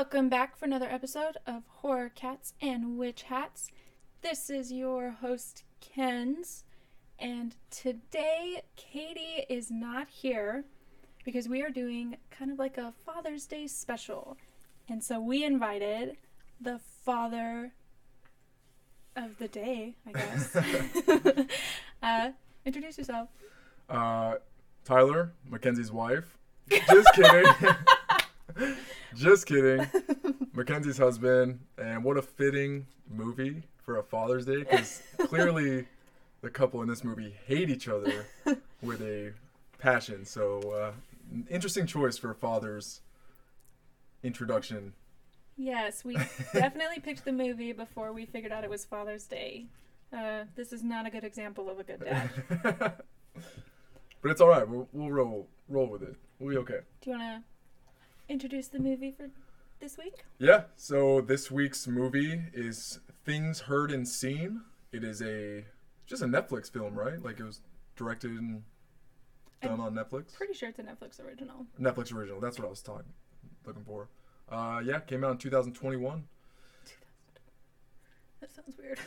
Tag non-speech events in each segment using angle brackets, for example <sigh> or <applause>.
Welcome back for another episode of Horror Cats and Witch Hats. This is your host, Kens, and today Katie is not here because we are doing kind of like a Father's Day special. And so we invited the father of the day, I guess. <laughs> <laughs> uh, introduce yourself. Uh, Tyler, Mackenzie's wife. Just kidding. <laughs> Just kidding. <laughs> Mackenzie's husband. And what a fitting movie for a Father's Day because <laughs> clearly the couple in this movie hate each other <laughs> with a passion. So, uh, interesting choice for a father's introduction. Yes, we definitely picked the movie before we figured out it was Father's Day. Uh, this is not a good example of a good dad. but it's all right. We'll, we'll roll roll with it. We'll be okay. Do you want to introduce the movie for this week? Yeah. So this week's movie is Things Heard and Seen. It is a just a Netflix film, right? Like it was directed and done I'm on Netflix. Pretty sure it's a Netflix original. Netflix original. That's what I was talking looking for. Uh, yeah, came out in 2021. That sounds weird.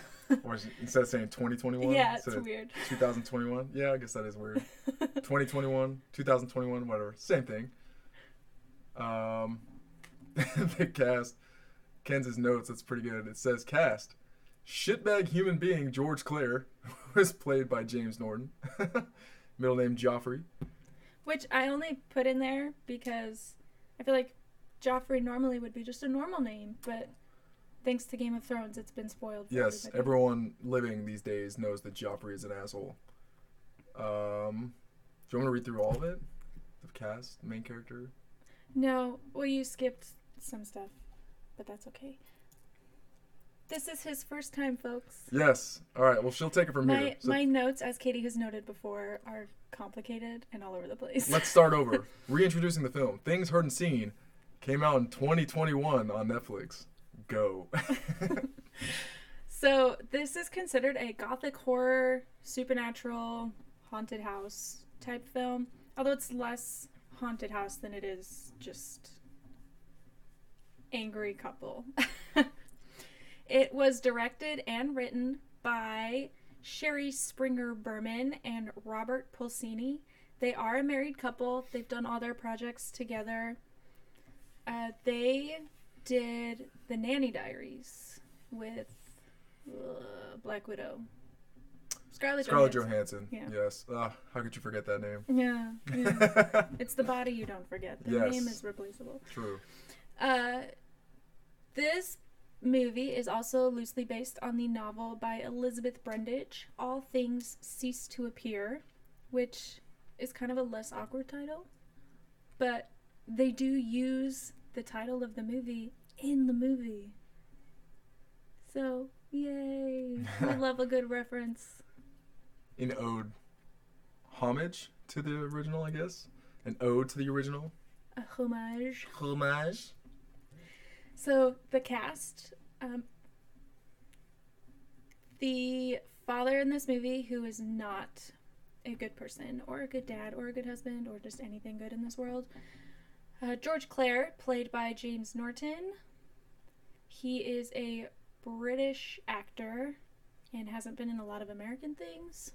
Or is it- instead of saying 2021, yeah, it's weird. 2021. Yeah, I guess that is weird. <laughs> 2021, 2021, whatever. Same thing. Um, <laughs> the cast, Kenz's notes, that's pretty good. It says cast. Shitbag human being George Clare <laughs> was played by James Norton. <laughs> Middle name Joffrey. Which I only put in there because I feel like Joffrey normally would be just a normal name, but thanks to Game of Thrones, it's been spoiled. For Yes, everybody. everyone living these days knows that Joffrey is an asshole. Um, do you want me to read through all of it? The cast, the main character. No, well, you skipped some stuff, but that's okay. This is his first time, folks. Yes. All right. Well, she'll take it from My here. So my notes, as Katie has noted before, are complicated and all over the place. let's start over. <laughs> Reintroducing the film. Things Heard and Seen came out in 2021 on Netflix. Go. <laughs> So this is considered a gothic horror, supernatural, haunted house type film. Although it's less haunted house than it is just angry couple. <laughs> it was directed and written by Shari Springer Berman and Robert Pulcini. They are a married couple. They've done all their projects together. Uh, they did the Nanny Diaries with uh, Black Widow. Scarlett, Scarlett Johansson. Johansson. Yeah. Yes. How could you forget that name? Yeah, yeah. <laughs> it's the body you don't forget. The Yes. name is replaceable. True. Uh, this movie is also loosely based on the novel by Elizabeth Brundage, All Things Cease to Appear, which is kind of a less awkward title. But they do use the title of the movie in the movie. So, yay. <laughs> we love a good reference. In ode, homage to the original, I guess. An ode to the original. A homage. Homage. So the cast, um, the father in this movie, who is not a good person or a good dad or a good husband or just anything good in this world, uh, George Clare, played by James Norton. He is a British actor and hasn't been in a lot of American things.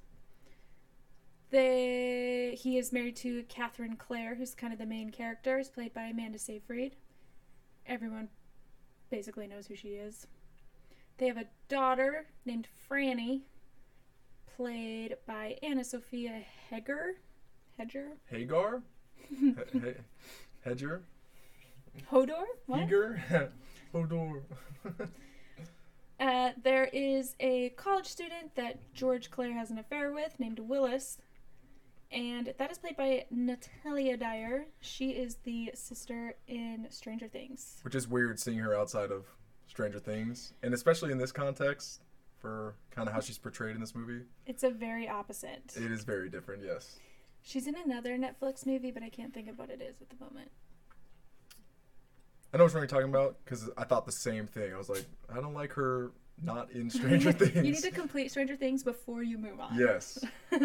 They, he is married to Catherine Clare, who's kind of the main character, is played by Amanda Seyfried. Everyone basically knows who she is. They have a daughter named Franny, played by Ana Sophia Heger. Hedger? Hagar? <laughs> he- he- Hedger? Hodor? What? Eager? <laughs> Hodor. Uh, there is a college student that George Clare has an affair with named Willis, and that is played by Natalia Dyer. She is the sister in Stranger Things. Which is weird seeing her outside of Stranger Things. And especially in this context, for kind of how she's portrayed in this movie. It's a very opposite. It is very different, yes. She's in another Netflix movie, but I can't think of what it is at the moment. I know what you're talking about because I thought the same thing. I was like, I don't like her not in <laughs> Stranger Things. You need to complete Stranger Things before you move on. Yes. <laughs>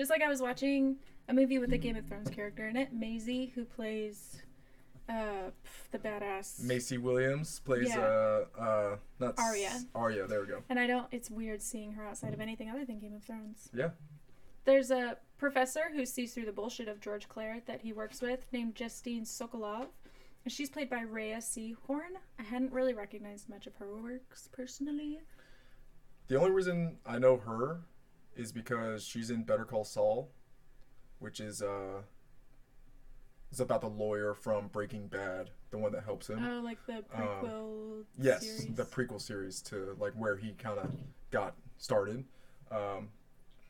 Just like I was watching a movie with a Game of Thrones character in it, Maisie, who plays Uh, the badass. Maisie Williams plays Yeah. uh uh not Arya. Arya, there we go. And I don't. It's weird seeing her outside of anything other than Game of Thrones. Yeah. There's a professor who sees through the bullshit of George Clare that he works with, named Justine Sokolov. And she's played by Rhea C. Horn. I hadn't really recognized much of her works personally. The only reason I know her is because she's in Better Call Saul, which is uh is about the lawyer from Breaking Bad, the one that helps him. Oh, like the prequel yes, series. the prequel series to like where he kind of got started. Um,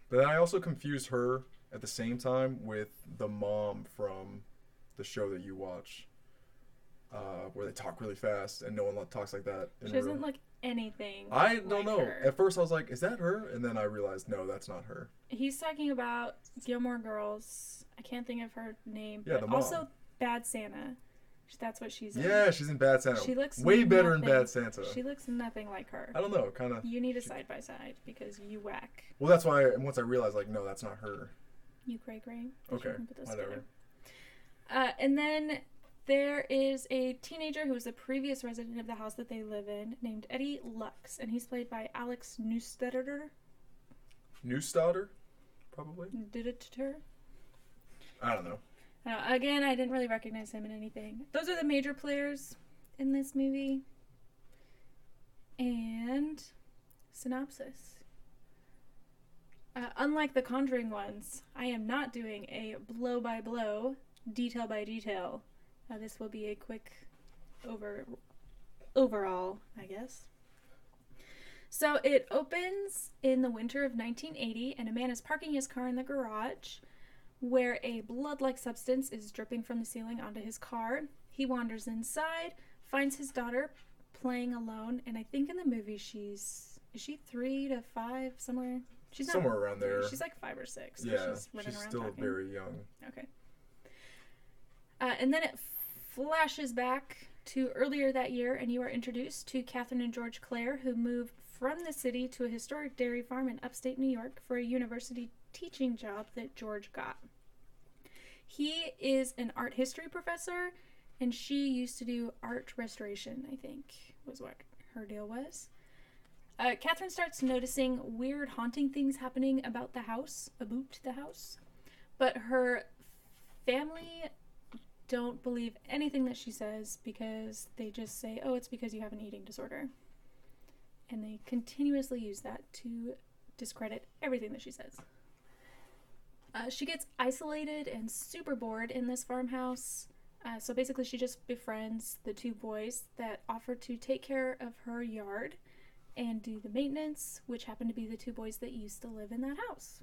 but then I also confused her at the same time with the mom from the show that you watch, uh, where they talk really fast and no one talks like that. in she doesn't look anything. I don't like know. her. At first, I was like, "Is that her?" And then I realized, no, that's not her. He's talking about Gilmore Girls. I can't think of her name, Yeah, but the mom. also Bad Santa. That's what she's in. Yeah, she's in Bad Santa. She looks way better in Bad Santa. She looks nothing like her. I don't know, kind of. You need a side by side because you whack. Well, that's why. And once I realized, like, no, that's not her. You cray cray. Okay, shouldn't put those whatever. Uh, and then there is a teenager who was a previous resident of the house that they live in named Eddie Lux, and he's played by Alex Neustaedter. Newstadter, probably. Did it to her? I don't know. Uh, again, I didn't really recognize him in anything. Those are the major players in this movie. And synopsis. Uh, unlike the Conjuring ones, I am not doing a blow by blow, detail by detail. Uh, this will be a quick over overall, I guess. So it opens in the winter of 1980, and a man is parking his car in the garage where a blood like substance is dripping from the ceiling onto his car. He wanders inside, finds his daughter playing alone, and I think in the movie she's is she three to five somewhere? She's not Somewhere around there. She's like five or six. yeah, she's running around still talking. very young. Okay. Uh, and then it flashes back to earlier that year, and you are introduced to Catherine and George Clare, who moved from the city to a historic dairy farm in upstate New York for a university teaching job that George got. He is an art history professor, and she used to do art restoration, I think, was what her deal was. Uh, Catherine starts noticing weird haunting things happening about the house, about the house. But her family don't believe anything that she says because they just say, oh, it's because you have an eating disorder. And they continuously use that to discredit everything that she says. Uh, she gets isolated and super bored in this farmhouse. Uh, so basically, she just befriends the two boys that offer to take care of her yard and do the maintenance, which happen to be the two boys that used to live in that house.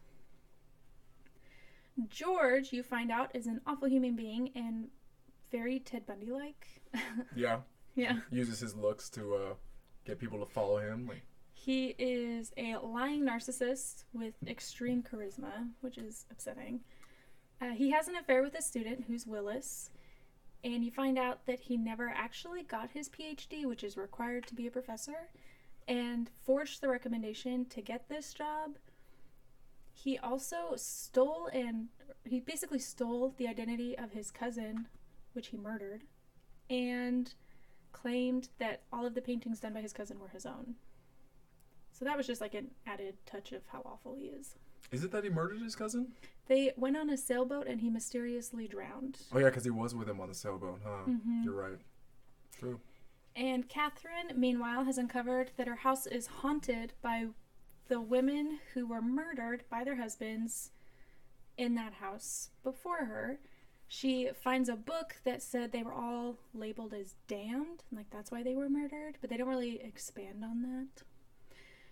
George, you find out, is an awful human being and very Ted Bundy like. <laughs> Yeah, yeah. uses his looks to uh, get people to follow him. Like, He is a lying narcissist with extreme charisma, which is upsetting. Uh, he has an affair with a student who's Willis, and you find out that he never actually got his PhD, which is required to be a professor, and forged the recommendation to get this job. He also stole and he basically stole the identity of his cousin, which he murdered, and claimed that all of the paintings done by his cousin were his own. So that was just like an added touch of how awful he is. is it that he murdered his cousin? They went on a sailboat and he mysteriously drowned. Oh yeah, because he was with him on the sailboat, huh? Mhm. You're right. True. And Catherine, meanwhile, has uncovered that her house is haunted by the women who were murdered by their husbands in that house before her. She finds a book that said they were all labeled as damned, like that's why they were murdered, but they don't really expand on that.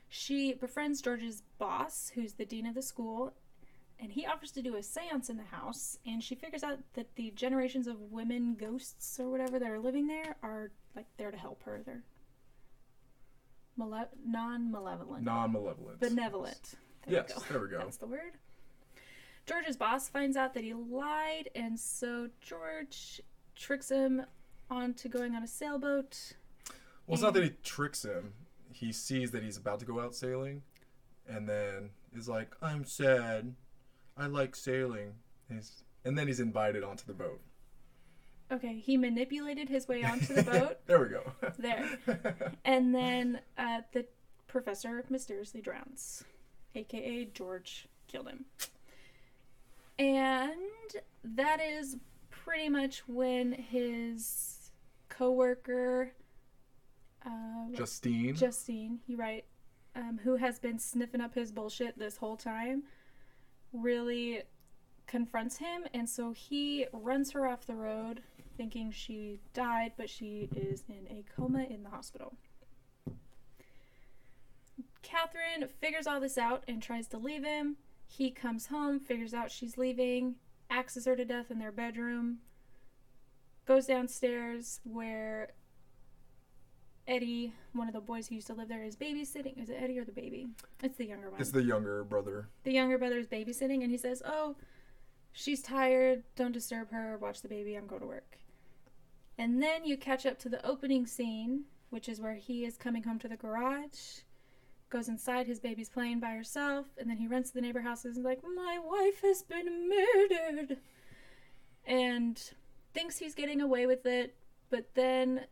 She befriends George's boss, who's the dean of the school, and he offers to do a seance in the house, and she figures out that the generations of women ghosts or whatever that are living there are like there to help her. They're male- non-malevolent, Non-malevolent. benevolent. There Yes, we there we go. That's the word. George's boss finds out that he lied, and so George tricks him onto going on a sailboat. Well, it's not that he tricks him. He sees that he's about to go out sailing, and then is like, "I'm sad. I like sailing." He's, and then he's invited onto the boat. Okay, he manipulated his way onto the <laughs> boat. there we go. There. <laughs> And then uh, the professor mysteriously drowns, aka George killed him. And that is pretty much when his coworker, uh, Justine. Justine, you right, um, who has been sniffing up his bullshit this whole time, really confronts him, and so he runs her off the road, thinking she died, but she is in a coma in the hospital. Catherine figures all this out and tries to leave him. He comes home, figures out she's leaving, axes her to death in their bedroom, goes downstairs where Eddie, one of the boys who used to live there, is babysitting. Is it Eddie or the baby? It's the younger one. it's the younger brother. the younger brother is babysitting, and he says, "Oh, she's tired. Don't disturb her. Watch the baby. I'm going to work." And then you catch up to the opening scene, which is where he is coming home to the garage, goes inside. His baby's playing by herself, and then he runs to the neighbor houses and is like, "My wife has been murdered," and thinks he's getting away with it, but then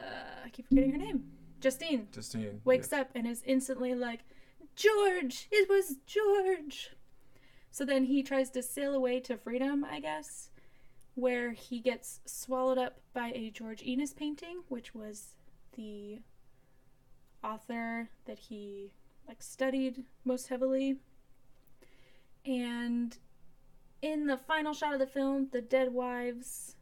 uh, I keep forgetting her name, Justine Justine. wakes up and is instantly like, George! It was George! So then he tries to sail away to freedom, I guess, where he gets swallowed up by a George Inness painting, which was the author that he like studied most heavily. And in the final shot of the film, the dead wives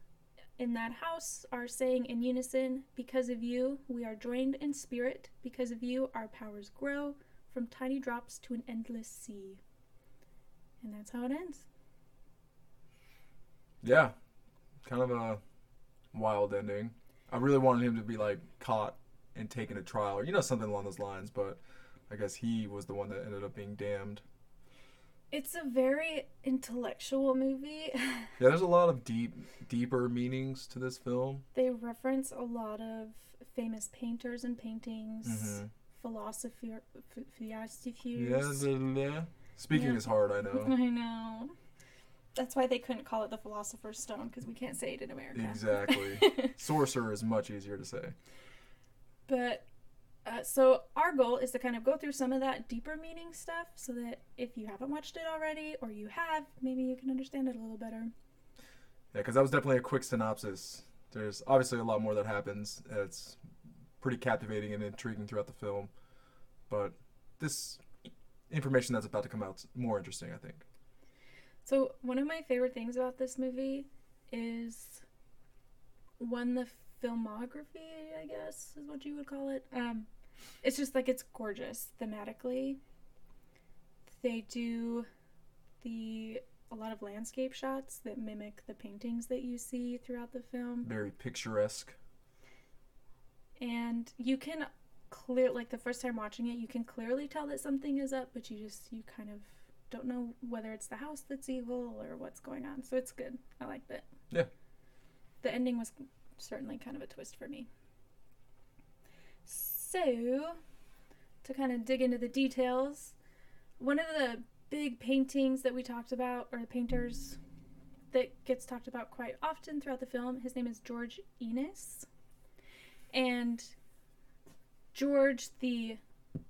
in that house are saying in unison, Because of you, we are joined in spirit. Because of you, our powers grow from tiny drops to an endless sea. And that's how it ends. Yeah, kind of a wild ending. I really wanted him to be like caught and taken to trial, or you know something along those lines. But I guess he was the one that ended up being damned. It's a very intellectual movie. <laughs> Yeah, there's a lot of deep, deeper meanings to this film. they reference a lot of famous painters and paintings, Mhm. philosophy, f- Yeah, philosophers. yeah. Speaking Yeah. is hard, I know. <laughs> I know. That's why they couldn't call it the Philosopher's Stone because we can't say it in America. Exactly. <laughs> Sorcerer is much easier to say. But uh, so our goal is to kind of go through some of that deeper meaning stuff so that if you haven't watched it already or you have, maybe you can understand it a little better. Yeah, because that was definitely a quick synopsis. There's obviously a lot more that happens. It's pretty captivating and intriguing throughout the film. But this information that's about to come out is more interesting, I think. So one of my favorite things about this movie is when the filmography, I guess is what you would call it. Um, it's just like it's gorgeous thematically. They do the a lot of landscape shots that mimic the paintings that you see throughout the film. Very picturesque. and you can clear like the first time watching it you can clearly tell that something is up but you just you kind of don't know whether it's the house that's evil or what's going on so it's good i liked it Yeah. the ending was certainly kind of a twist for me. So to kind of dig into the details one of the big paintings that we talked about or the painters that gets talked about quite often throughout the film his name is George Inness. And George, the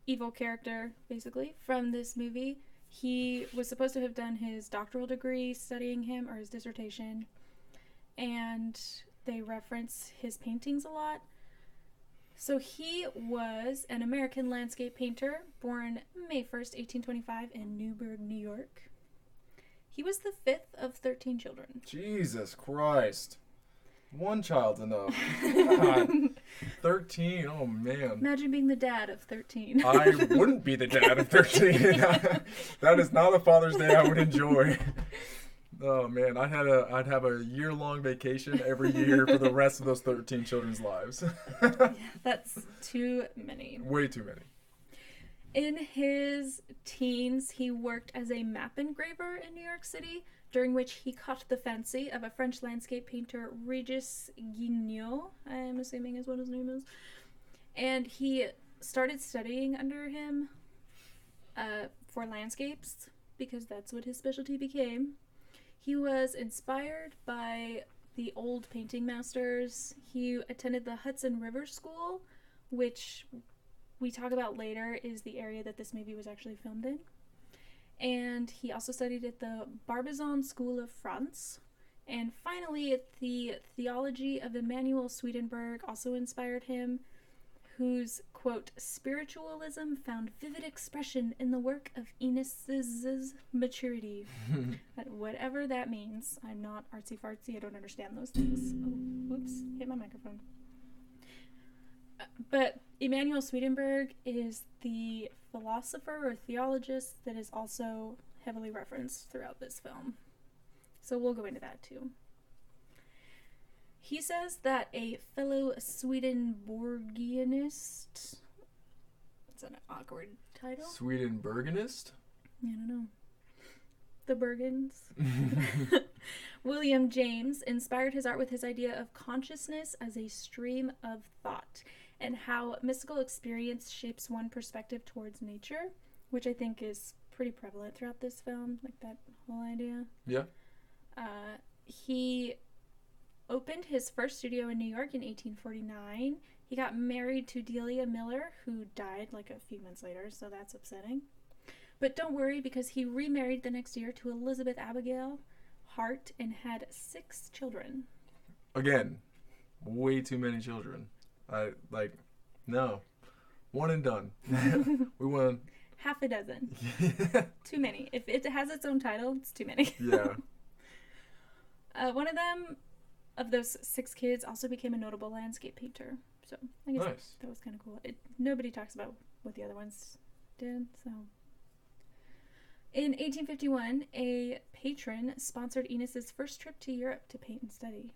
evil character, basically, from this movie, he was supposed to have done his doctoral degree studying him or his dissertation, and they reference his paintings a lot. So he was an American landscape painter born May 1st, 1825, in Newburgh, New York. He was the fifth of 13 children. Jesus Christ. One child's enough. <laughs> God. 13, oh man. Imagine being the dad of 13. I wouldn't be the dad of 13. <laughs> <laughs> that is not a Father's Day I would enjoy. Oh man, I had a I'd have a year long vacation every year for the rest of those 13 children's lives. <laughs> That's too many. Way too many. In his teens, he worked as a map engraver in New York City, during which he caught the fancy of a French landscape painter, Regis Gignoux, I'm assuming is what his name is. And he started studying under him uh, for landscapes because that's what his specialty became. He was inspired by the old painting masters. He attended the Hudson River School, which we talk about later is the area that this movie was actually filmed in. And he also studied at the Barbizon School of France. And finally, the theology of Emanuel Swedenborg also inspired him, whose, quote, spiritualism found vivid expression in the work of Inness's maturity. <laughs> whatever that means, I'm not artsy fartsy, I don't understand those things. Oh, whoops, hit my microphone. Uh, But Emanuel Swedenborg is the philosopher or theologist that is also heavily referenced throughout this film. So we'll go into that too. He says that a fellow Swedenborgianist. It's an awkward title. Swedenborganist? I don't know. The Bergens. <laughs> <laughs> William James inspired his art with his idea of consciousness as a stream of thought and how mystical experience shapes one perspective towards nature, which I think is pretty prevalent throughout this film, like that whole idea. Yeah. Uh, he opened his first studio in New York in 1849. He got married to Delia Miller, who died like a few months later, so that's upsetting. But don't worry because he remarried the next year to Elizabeth Abigail Hart and had six children. Again, way too many children. I like, no, one and done. <laughs> we won. Half a dozen. <laughs> Too many. If it has its own title, it's too many. yeah. <laughs> Uh, one of them, of those six kids, also became a notable landscape painter. So I guess Nice. that was kind of cool. It, nobody talks about what the other ones did. So in 1851, a patron sponsored Inness's first trip to Europe to paint and study.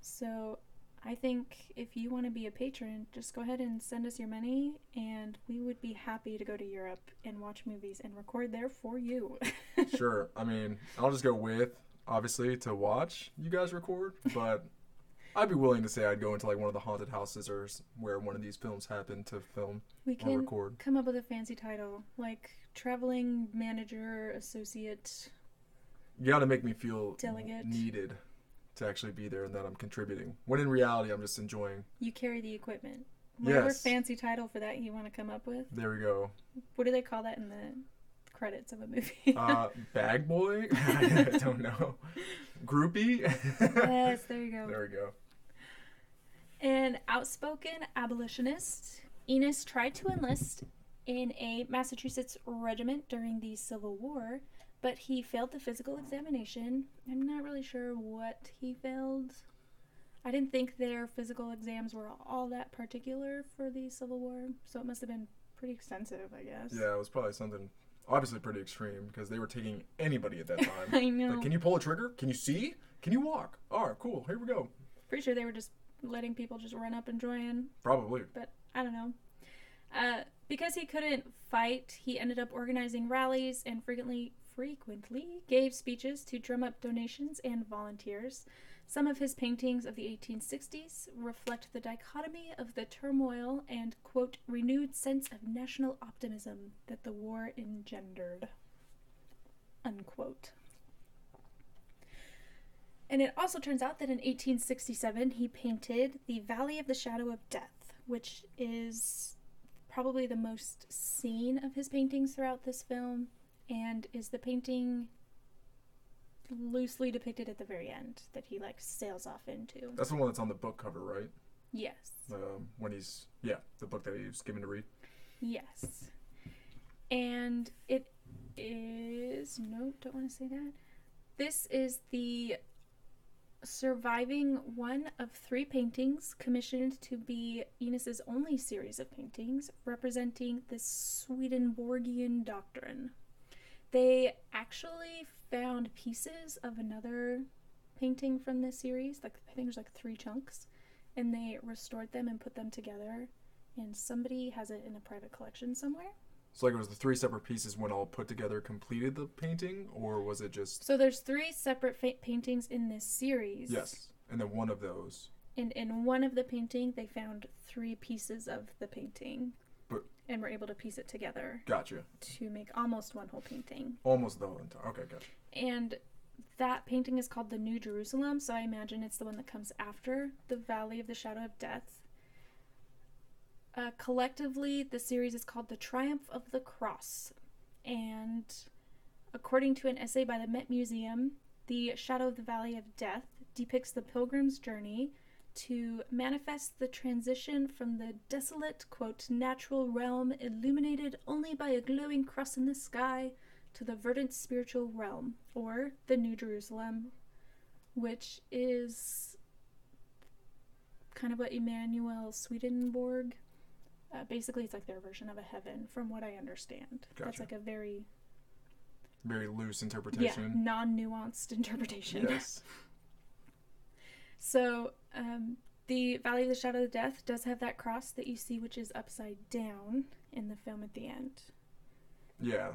So I think if you want to be a patron, just go ahead and send us your money, and we would be happy to go to Europe and watch movies and record there for you. <laughs> Sure. I mean, I'll just go with obviously to watch you guys record, but <laughs> I'd be willing to say I'd go into like one of the haunted houses or where one of these films happened to film we or can record. come up with a fancy title like traveling manager associate You got to make me feel Delegate. needed to actually be there and that I'm contributing. When in reality, I'm just enjoying. you carry the equipment whatever Yes. fancy title for that you want to come up with There we go. what do they call that in the credits of a movie Uh, bag boy? <laughs> I don't know. Groupie? yes there you go There we go. An outspoken abolitionist, Inness tried to enlist in a Massachusetts regiment during the Civil War, but he failed the physical examination. I'm not really sure what he failed. I didn't think their physical exams were all that particular for the Civil War, so it must have been pretty extensive, I guess. Yeah, it was probably something obviously pretty extreme because they were taking anybody at that <laughs> time. I know. Like, can you pull a trigger? Can you see? Can you walk? All right, cool. Here we go. Pretty sure they were just letting people just run up and join. Probably. but I don't know. Uh, because he couldn't fight, he ended up organizing rallies and frequently frequently gave speeches to drum up donations and volunteers. Some of his paintings of the 1860s reflect the dichotomy of the turmoil and quote renewed sense of national optimism that the war engendered. Unquote. And it also turns out that in 1867 he painted The Valley of the Shadow of Death, which is probably the most seen of his paintings throughout this film and is the painting loosely depicted at the very end that he like sails off into. That's the one that's on the book cover, right? Yes. Um, when he's yeah, the book that he's given to read. Yes. And it is no, don't want to say that. This is the surviving one of three paintings commissioned to be Inness's only series of paintings representing the Swedenborgian doctrine. They actually found pieces of another painting from this series, like I think there's like three chunks, and they restored them and put them together and somebody has it in a private collection somewhere. So like it was the three separate pieces when all put together completed the painting, or was it just So there's three separate fa- paintings in this series. yes? And then one of those. And in one of the painting, they found three pieces of the painting, and we were able to piece it together Gotcha. to make almost one whole painting. Almost the whole entire. Okay, gotcha. And that painting is called the New Jerusalem, so I imagine it's the one that comes after the Valley of the Shadow of Death. Uh, collectively, the series is called The Triumph of the Cross. And according to an essay by the Met Museum, the Shadow of the Valley of Death depicts the pilgrim's journey to manifest the transition from the desolate, quote, natural realm illuminated only by a glowing cross in the sky to the verdant spiritual realm, or the New Jerusalem, which is kind of what Emanuel Swedenborg. Uh, basically, it's like their version of a heaven, from what I understand. That's like a very Very loose interpretation. yeah non-nuanced <laughs> interpretation. Yes. So, um, the Valley of the Shadow of Death does have that cross that you see, which is upside down in the film at the end, Yeah.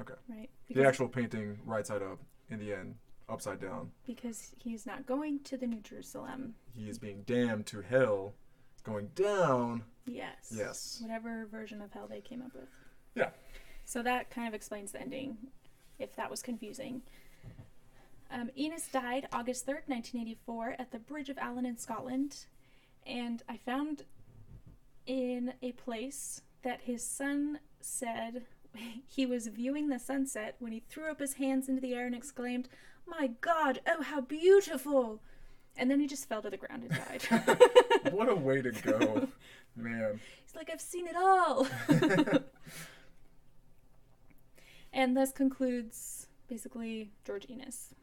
Okay. Right? The actual painting right side up in the end, upside down. because he's not going to the New Jerusalem. He is being damned to hell, going down. Yes. Yes. Whatever version of hell they came up with. Yeah. So that kind of explains the ending, if that was confusing. Um, Inness died August 3rd, 1984, at the Bridge of Allan in Scotland. And I found in a place that his son said <laughs> he was viewing the sunset when he threw up his hands into the air and exclaimed, My God, oh, how beautiful! And then he just fell to the ground and died. <laughs> What a way to go, <laughs> man. He's like, I've seen it all. and this concludes basically George Inness.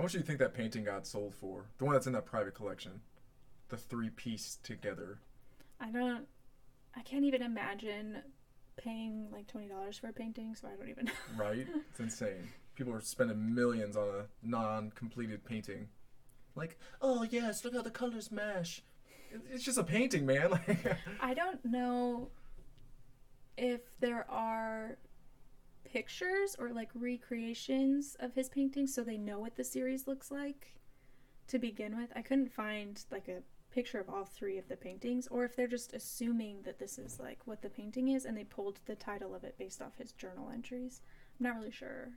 How much do you think that painting got sold for? The one that's in that private collection. The three piece together. I don't, I can't even imagine paying like $20 for a painting, so I don't even know. Right? <laughs> it's insane. People are spending millions on a non completed painting. Like, oh yes, look how the colors mash. It- It's just a painting, man. Like, <laughs> I don't know if there are pictures or like recreations of his paintings so they know what the series looks like to begin with. I couldn't find like a picture of all three of the paintings or if they're just assuming that this is like what the painting is and they pulled the title of it based off his journal entries. I'm not really sure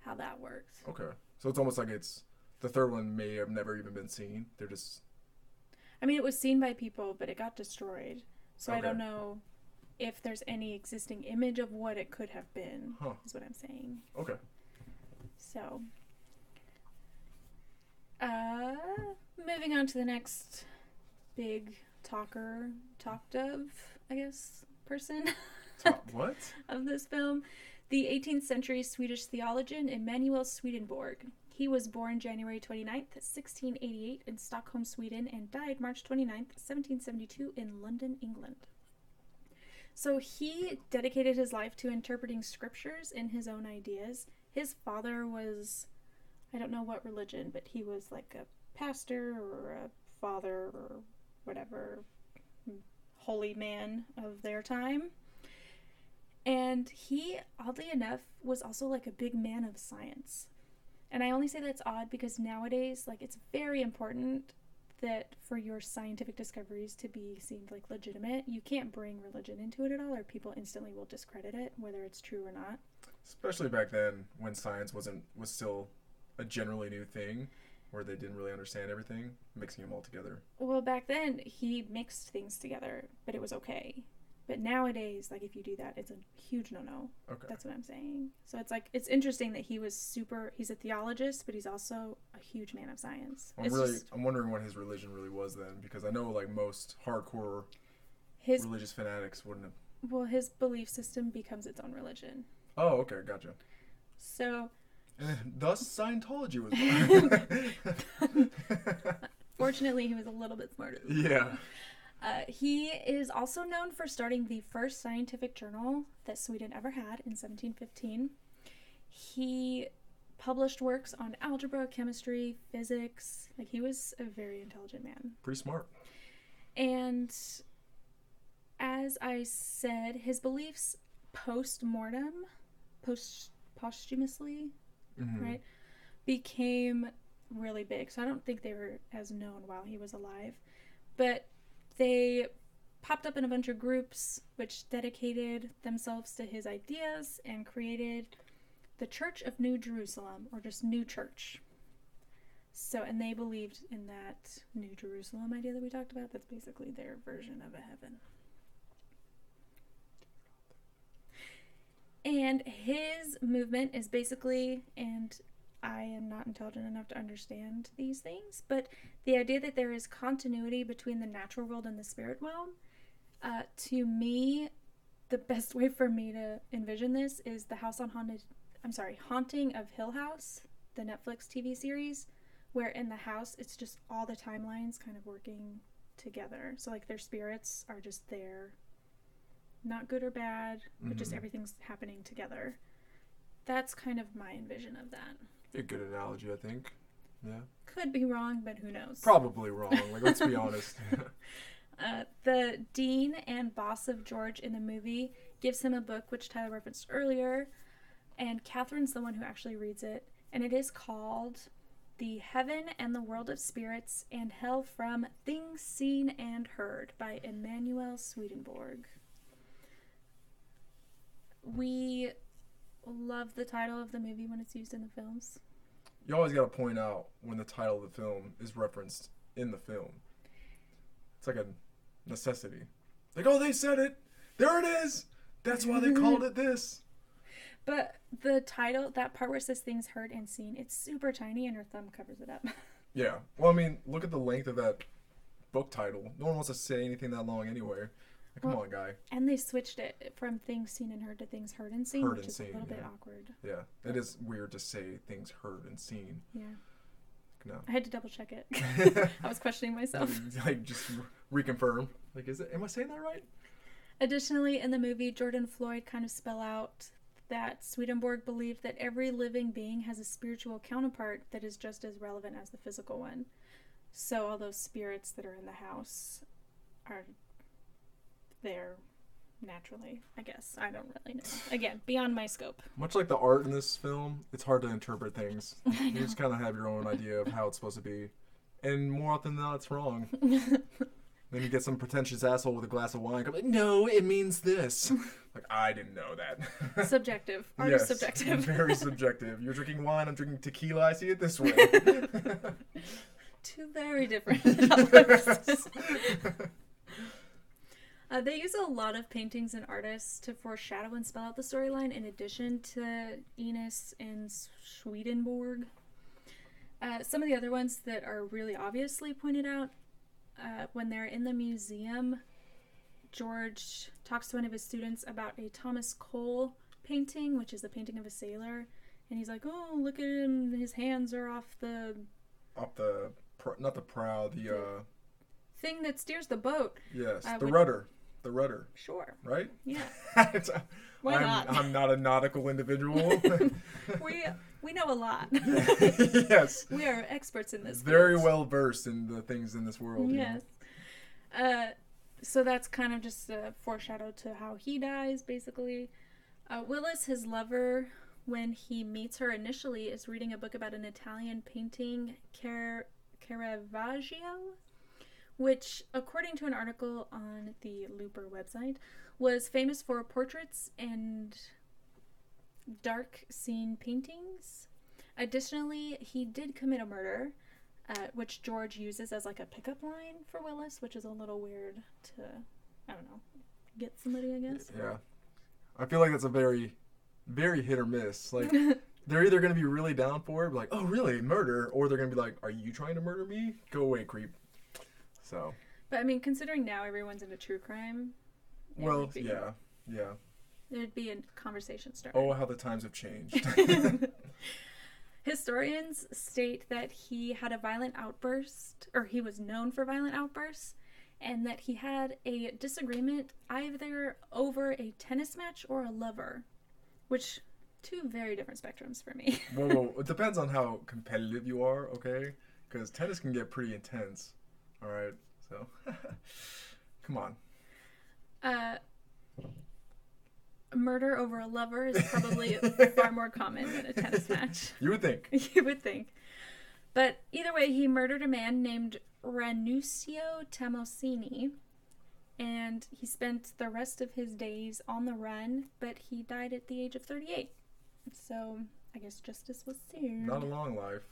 how that works. okay. So it's almost like it's the third one may have never even been seen. They're just I mean, it was seen by people, but it got destroyed. So I don't know if there's any existing image of what it could have been, Huh. is what I'm saying. okay. So, uh, moving on to the next big talker, talked of, I guess, person <laughs> Top, what? of this film, the 18th century Swedish theologian Emanuel Swedenborg. He was born January 29th, 1688, in Stockholm, Sweden, and died March 29th, 1772, in London, England. So he dedicated his life to interpreting scriptures in his own ideas. His father was, I don't know what religion, but he was like a pastor or a father or whatever holy man of their time. And he, oddly enough, was also like a big man of science. And I only say that's odd because nowadays, like, it's very important that for your scientific discoveries to be seen like legitimate, you can't bring religion into it at all, or people instantly will discredit it, whether it's true or not. Especially back then when science wasn't was still a generally new thing where they didn't really understand everything, mixing them all together. Well, back then, he mixed things together, but it was okay. But nowadays, like, if you do that, it's a huge no no. Okay. That's what I'm saying. So it's like, it's interesting that he was super, he's a theologist, but he's also a huge man of science. I'm it's really just I'm wondering what his religion really was then because I know like most hardcore his, religious fanatics wouldn't have well, his belief system becomes its own religion. Oh, okay, gotcha. So, And thus Scientology was <laughs> born. <laughs> fortunately, he was a little bit smarter. yeah. Uh, he is also known for starting the first scientific journal that Sweden ever had in 1715. He published works on algebra, chemistry, physics. Like, he was a very intelligent man. Pretty smart. And as I said, his beliefs post mortem, post posthumously, Mhm. right, became really big. So I don't think they were as known while he was alive, but they popped up in a bunch of groups which dedicated themselves to his ideas and created the Church of New Jerusalem, or just New Church. So, and they believed in that New Jerusalem idea that we talked about. That's basically their version of a heaven. And his movement is basically, and I am not intelligent enough to understand these things, but the idea that there is continuity between the natural world and the spirit realm, uh, to me, the best way for me to envision this is the House on Haunted, I'm sorry, Haunting of Hill House, the Netflix TV series, where in the house it's just all the timelines kind of working together. So, like, their spirits are just there not good or bad, but just Mhm. everything's happening together. That's kind of my envision of that. A good analogy, I think. Yeah. Could be wrong, but who knows? Probably wrong. Like, let's be honest. <laughs> <laughs> Uh, the dean and boss of George in the movie gives him a book, which Tyler referenced earlier, and Catherine's the one who actually reads it, and it is called The Heaven and the World of Spirits and Hell from Things Seen and Heard by Emanuel Swedenborg. We love the title of the movie when it's used in the films. You always got to point out when the title of the film is referenced in the film. It's like a necessity. Like, oh, they said it. There it is. That's why they called it this. But the title, that part where it says things heard and seen, it's super tiny and her thumb covers it up. <laughs> Yeah. Well, I mean, look at the length of that book title. No one wants to say anything that long anyway. Come Well, on, guy. and they switched it from things seen and heard to things heard and seen, Heard which and is a seen, little bit awkward. Yeah. It is weird to say things heard and seen. Yeah. No. I had to double check it. <laughs> I was questioning myself. <laughs> like, just reconfirm. Like, is it? Am I saying that right? Additionally, in the movie, Jordan Floyd kind of spell out that Swedenborg believed that every living being has a spiritual counterpart that is just as relevant as the physical one. So all those spirits that are in the house are there naturally, I guess. I don't really know. <laughs> Again, beyond my scope. Much like the art in this film, it's hard to interpret things. <laughs> You just kind of have your own idea of how it's supposed to be. And more often than not, it's wrong. <laughs> Then you get some pretentious asshole with a glass of wine. Come like, no, it means this. like, I didn't know that. subjective. Art yes, is subjective. very subjective. You're drinking wine, I'm drinking tequila. I see it this way. Two very different outlooks. yes. Uh, they use a lot of paintings and artists to foreshadow and spell out the storyline, in addition to Inness and Swedenborg. Uh, some of the other ones that are really obviously pointed out uh, when they're in the museum, George talks to one of his students about a Thomas Cole painting, which is a painting of a sailor. And he's like, "Oh, look at him! His hands are off the Up the, pr- not the prow, the, uh, thing that steers the boat." yes, Uh, the we- rudder. The rudder, Sure, right? yeah. <laughs> It's- Why I'm, not? I'm not a nautical individual. <laughs> we <laughs> we know a lot. yes. we are experts in this. Very field. well versed in the things in this world. you know? Yes. Uh, so that's kind of just a foreshadow to how he dies, basically. Uh, Willis, his lover, when he meets her initially, is reading a book about an Italian painting, Car- Caravaggio, which, according to an article on the Looper website, was famous for portraits and dark scene paintings. Additionally, he did commit a murder, uh, which George uses as like a pickup line for Willis, which is a little weird to, I don't know, get somebody, I guess. Yeah. I feel like that's a very, very hit or miss. Like, <laughs> they're either going to be really down for it, like, oh, really, murder, or they're going to be like, are you trying to murder me? Go away, creep. So, But I mean, considering now everyone's into true crime, well, be- yeah, yeah. It'd be a conversation starter. Oh, how the times have changed. <laughs> <laughs> Historians state that he had a violent outburst, or he was known for violent outbursts, and that he had a disagreement either over a tennis match or a lover, which two very different spectrums for me. whoa, whoa. <laughs> It depends on how competitive you are, okay? Because tennis can get pretty intense. All right. So, <laughs> come on. Uh, murder over a lover is probably <laughs> far more common than a tennis match. You would think. <laughs> you would think. But either way, he murdered a man named Ranuccio Tomassoni, and he spent the rest of his days on the run, but he died at the age of 38. So I guess justice was served. Not a long life.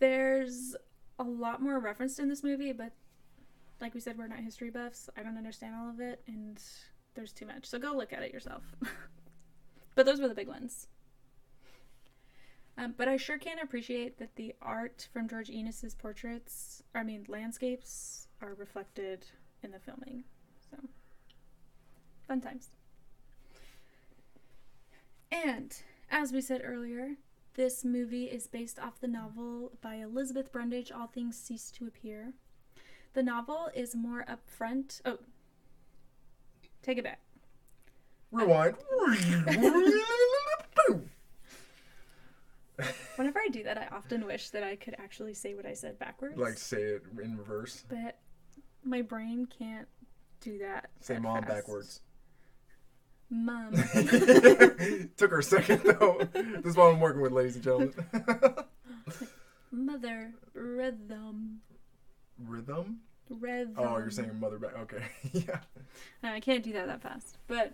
There's a lot more referenced in this movie, but like we said, we're not history buffs. I don't understand all of it, and there's too much. So go look at it yourself. <laughs> but those were the big ones. Um, but I sure can appreciate that the art from George Inness's portraits, I mean landscapes, are reflected in the filming. So fun times. And as we said earlier, this movie is based off the novel by Elizabeth Brundage, All Things Cease to Appear. The novel is more upfront. Oh, take it back. Rewind. <laughs> Whenever I do that, I often wish that I could actually say what I said backwards. like say it in reverse. but my brain can't do that. Say that mom fast. backwards. Mom. <laughs> Took her a second though. this is what I'm working with, ladies and gentlemen. <laughs> Mother. Rhythm. Rhythm? Rhythm. Oh, you're saying mother back. Okay. <laughs> yeah. No, I can't do that that fast. But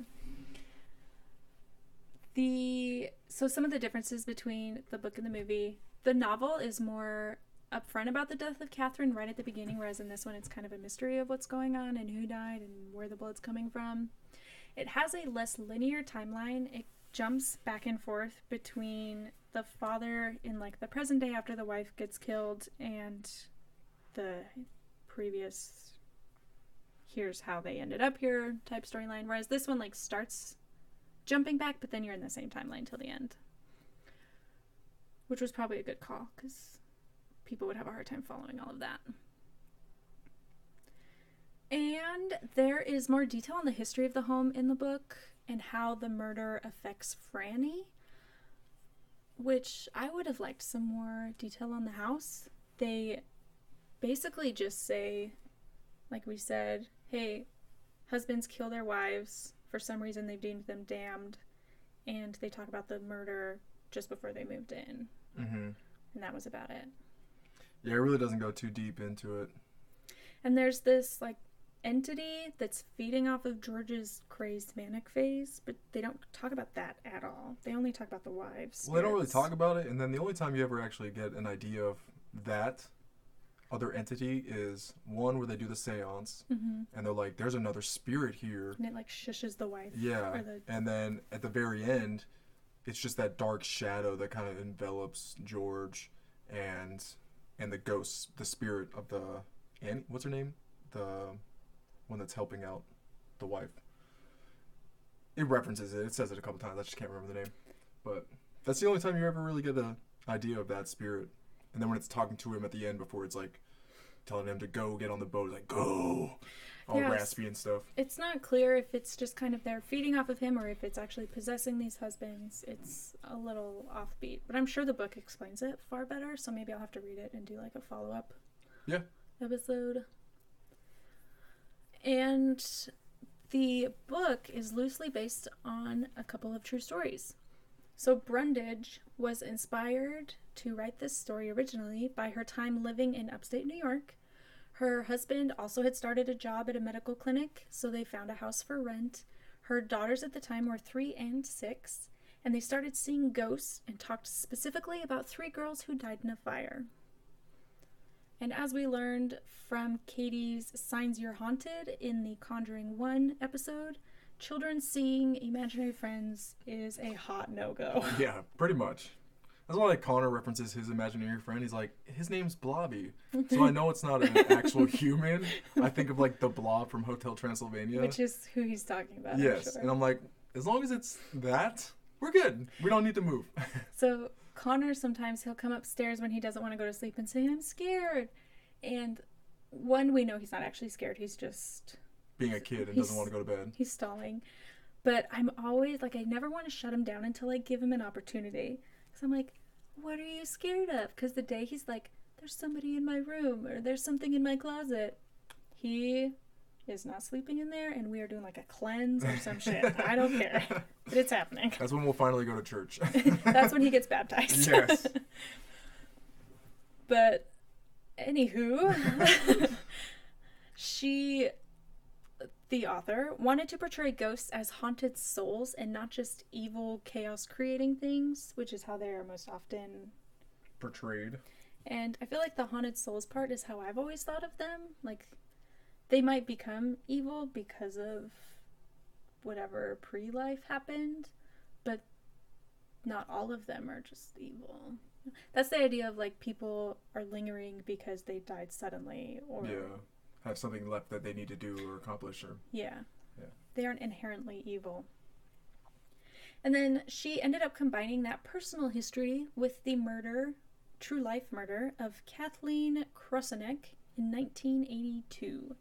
the so some of the differences between the book and the movie. The novel is more upfront about the death of Catherine right at the beginning, whereas in this one it's kind of a mystery of what's going on and who died and where the blood's coming from. It has a less linear timeline. It jumps back and forth between the father in like the present day after the wife gets killed and the previous here's how they ended up here type storyline. Whereas this one like starts jumping back but then you're in the same timeline till the end. Which was probably a good call because people would have a hard time following all of that and there is more detail on the history of the home in the book and how the murder affects franny which i would have liked some more detail on the house they basically just say like we said, hey, husbands kill their wives. For some reason, they've deemed them damned. And they talk about the murder just before they moved in. Mm-hmm. And that was about it. Yeah, it really doesn't go too deep into it. And there's this, like, entity that's feeding off of George's crazed manic phase, but they don't talk about that at all. They only talk about the wives. Well, they don't really talk about it, and then the only time you ever actually get an idea of that other entity is one where they do the seance, hmm and they're like, "There's another spirit here." And it, like, shushes the wife. Yeah, the- and then at the very end, it's just that dark shadow that kind of envelops George, and and the ghost, the spirit of the Annie. What's her name? The one that's helping out the wife. It references it. It says it a couple times. I just can't remember the name. But that's the only time you ever really get an idea of that spirit. And then when it's talking to him at the end before it's like telling him to go get on the boat, like go, all raspy and stuff. It's not clear if it's just kind of they're feeding off of him or if it's actually possessing these husbands. It's a little offbeat, but I'm sure the book explains it far better. So maybe I'll have to read it and do like a follow up. Yeah. Episode. And the book is loosely based on a couple of true stories. So Brundage was inspired to write this story originally by her time living in upstate New York. Her husband also had started a job at a medical clinic, so they found a house for rent. Her daughters at the time were three and six, and they started seeing ghosts and talked specifically about three girls who died in a fire. And as we learned from Katie's Signs You're Haunted in the Conjuring 1 episode, children seeing imaginary friends is a hot no go. <laughs> Yeah, pretty much. That's why like Connor references his imaginary friend. He's like, his name's Blobby. So I know it's not an <laughs> actual human. I think of like the blob from Hotel Transylvania. Which is who he's talking about. I'm yes. sure. And I'm like, as long as it's that, we're good. We don't need to move. <laughs> So Connor sometimes he'll come upstairs when he doesn't want to go to sleep and say, I'm scared. And one, we know he's not actually scared, he's just Being a kid and doesn't want to go to bed. he's stalling. But I'm always like I never want to shut him down until I give him an opportunity. Cause I'm like, what are you scared of? Because the day he's like, there's somebody in my room or there's something in my closet, he is not sleeping in there, and we are doing like a cleanse or some shit. I don't care, <laughs> but it's happening. That's when we'll finally go to church. <laughs> That's when he gets baptized. Yes. <laughs> but anywho, she the author, wanted to portray ghosts as haunted souls and not just evil, chaos creating things, which is how they are most often. Portrayed. And I feel like the haunted souls part is how I've always thought of them. Like, they might become evil because of whatever pre life happened, but not all of them are just evil. That's the idea of like people are lingering because they died suddenly or Yeah. Have something left that they need to do or accomplish or Yeah. Yeah. They aren't inherently evil. And then she ended up combining that personal history with the murder, true life murder, of Kathleen Krauseneck in 1982.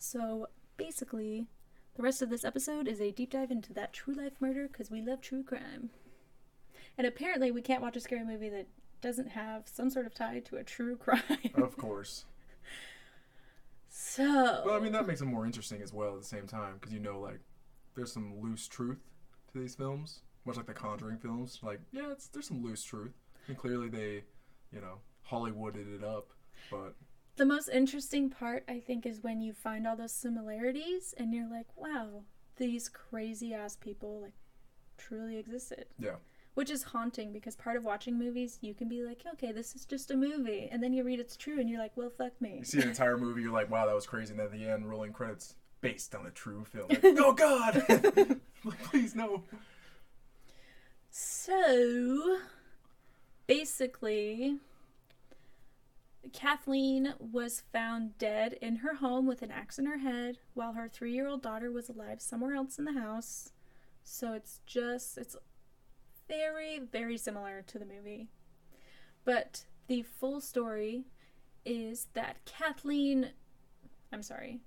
So basically, the rest of this episode is a deep dive into that true life murder because we love true crime. And apparently, we can't watch a scary movie that doesn't have some sort of tie to a true <laughs> crime. of course. so. Well, I mean that makes it more interesting as well at the same time because you know like there's some loose truth to these films, much like the Conjuring films. Like yeah, it's there's some loose truth, and clearly they, you know, Hollywooded it up, but The most interesting part, I think, is when you find all those similarities and you're like, wow, these crazy ass people, like, truly existed. Yeah. Which is haunting because part of watching movies, you can be like, okay, this is just a movie. And then you read it's true and you're like, well, fuck me. you see an entire movie, you're like, wow, that was crazy, and then at the end, rolling credits based on a true film. <laughs> Like, oh God, like, <laughs> please no. So, basically, Kathleen was found dead in her home with an axe in her head while her three year old daughter was alive somewhere else in the house. So, it's just, it's very, very similar to the movie. But the full story is that Kathleen, I'm sorry,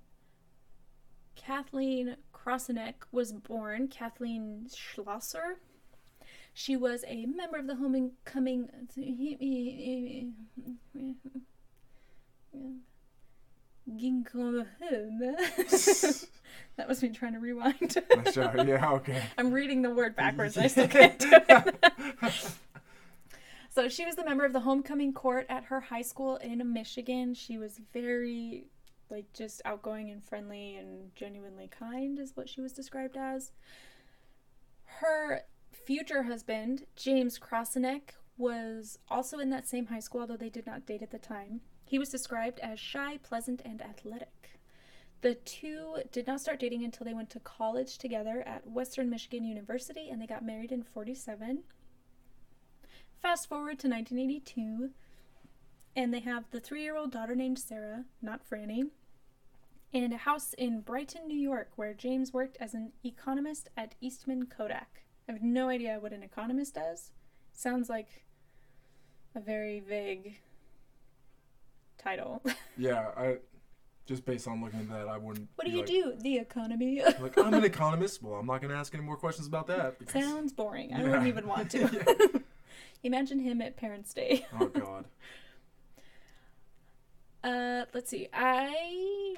Kathleen Krauseneck was born Kathleen Schlosser. She was a member of the homecoming. <laughs> that was me trying to rewind. Job. Yeah, okay. <laughs> I'm reading the word backwards. I <laughs> still can't do it. so she was the member of the homecoming court at her high school in Michigan. She was very, like, just outgoing and friendly and genuinely kind, is what she was described as. Her future husband, James Krauseneck, was also in that same high school, although they did not date at the time. He was described as shy, pleasant, and athletic. The two did not start dating until they went to college together at Western Michigan University and they got married in 47. Fast forward to 1982, and they have the three year old daughter named Sarah, not Franny, and a house in Brighton, New York, where James worked as an economist at Eastman Kodak. I have no idea what an economist does. Sounds like a very vague title. <laughs> Yeah, I just based on looking at that, I wouldn't. what do you like, do? The economy. Like I'm an <laughs> economist. Well, I'm not gonna ask any more questions about that. Because, Sounds boring. I Yeah. wouldn't even want to. <laughs> Yeah. Imagine him at Parents' Day. oh God. Uh, let's see. I.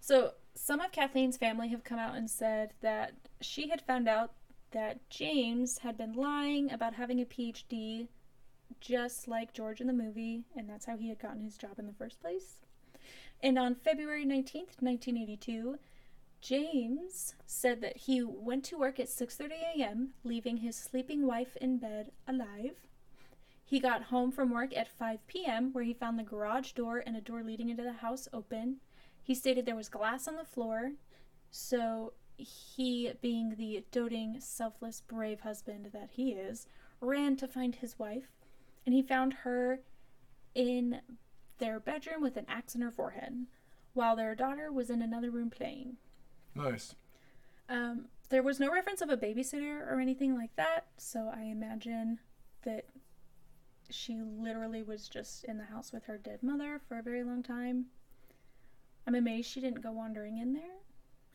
So, some of Kathleen's family have come out and said that she had found out that James had been lying about having a PhD, just like George in the movie, and that's how he had gotten his job in the first place. And on February 19th, 1982, James said that he went to work at 6:30 a.m., leaving his sleeping wife in bed alive. He got home from work at 5 p.m., where he found the garage door and a door leading into the house open. He stated there was glass on the floor, so he, being the doting, selfless, brave husband that he is, ran to find his wife, and he found her in their bedroom with an axe in her forehead, while their daughter was in another room playing. Nice. Um, there was no reference of a babysitter or anything like that, so I imagine that she literally was just in the house with her dead mother for a very long time. I'm amazed she didn't go wandering in there.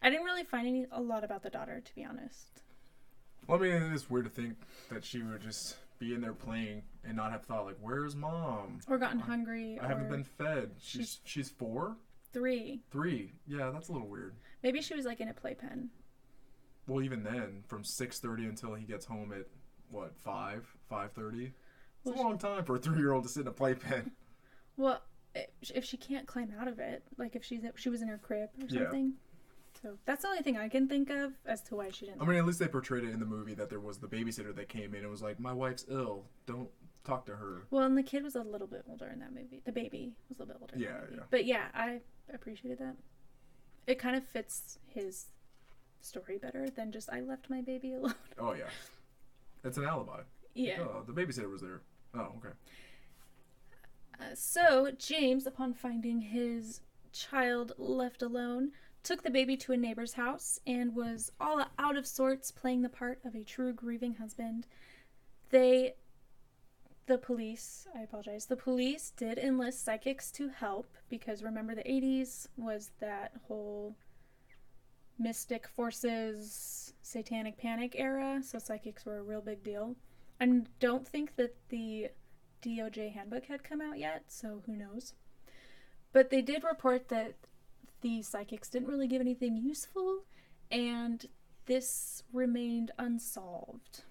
I didn't really find any a lot about the daughter, to be honest. Well, I mean, it is weird to think that she would just be in there playing and not have thought like, "Where's mom? Or gotten hungry. I haven't been fed." She's she's four, three. three. Yeah, that's a little weird. Maybe she was like in a playpen. Well, even then, from six thirty until he gets home at what five, five thirty. It's Well, a long time for a three-year-old to sit in a playpen. Well, if- she can't climb out of it, like if she's she was in her crib or Yeah. something. So that's the only thing I can think of as to why she didn't. I mean, at least they portrayed it in the movie that there was the babysitter that came in and was like, "My wife's ill. Don't talk to her." well, and the kid was a little bit older in that movie. The baby was a little bit older. in Yeah, movie. yeah. But yeah, I appreciated that. It kind of fits his story better than just I left my baby alone. Oh yeah, it's an alibi. yeah. Oh, the babysitter was there. Oh, okay. Uh, so, James, upon finding his child left alone, took the baby to a neighbor's house and was all out of sorts, playing the part of a true grieving husband. They, the police, I apologize, the police did enlist psychics to help because remember, the 80s was that whole mystic forces, satanic panic era, so psychics were a real big deal. I don't think that the DOJ handbook had come out yet, so who knows. But they did report that the psychics didn't really give anything useful, and this remained unsolved.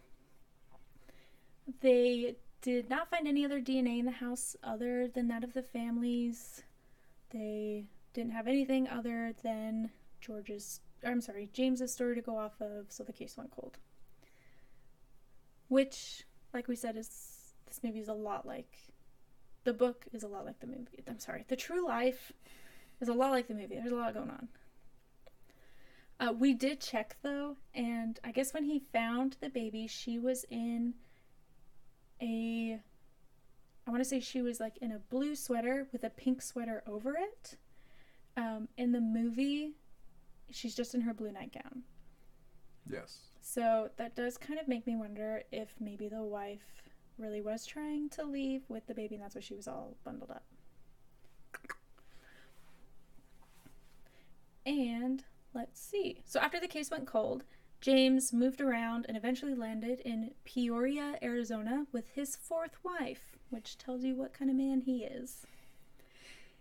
They did not find any other DNA in the house other than that of the families. They didn't have anything other than George's, I'm sorry, James's story to go off of, so the case went cold. Which, like we said, is this movie is a lot like the book is a lot like the movie. I'm sorry, the true life is a lot like the movie. There's a lot going on. Uh, we did check though, and I guess when he found the baby, she was in a. I want to say she was like in a blue sweater with a pink sweater over it. Um, in the movie, she's just in her blue nightgown. Yes. So that does kind of make me wonder if maybe the wife really was trying to leave with the baby and that's why she was all bundled up. And let's see. So after the case went cold, James moved around and eventually landed in Peoria, Arizona with his fourth wife, which tells you what kind of man he is.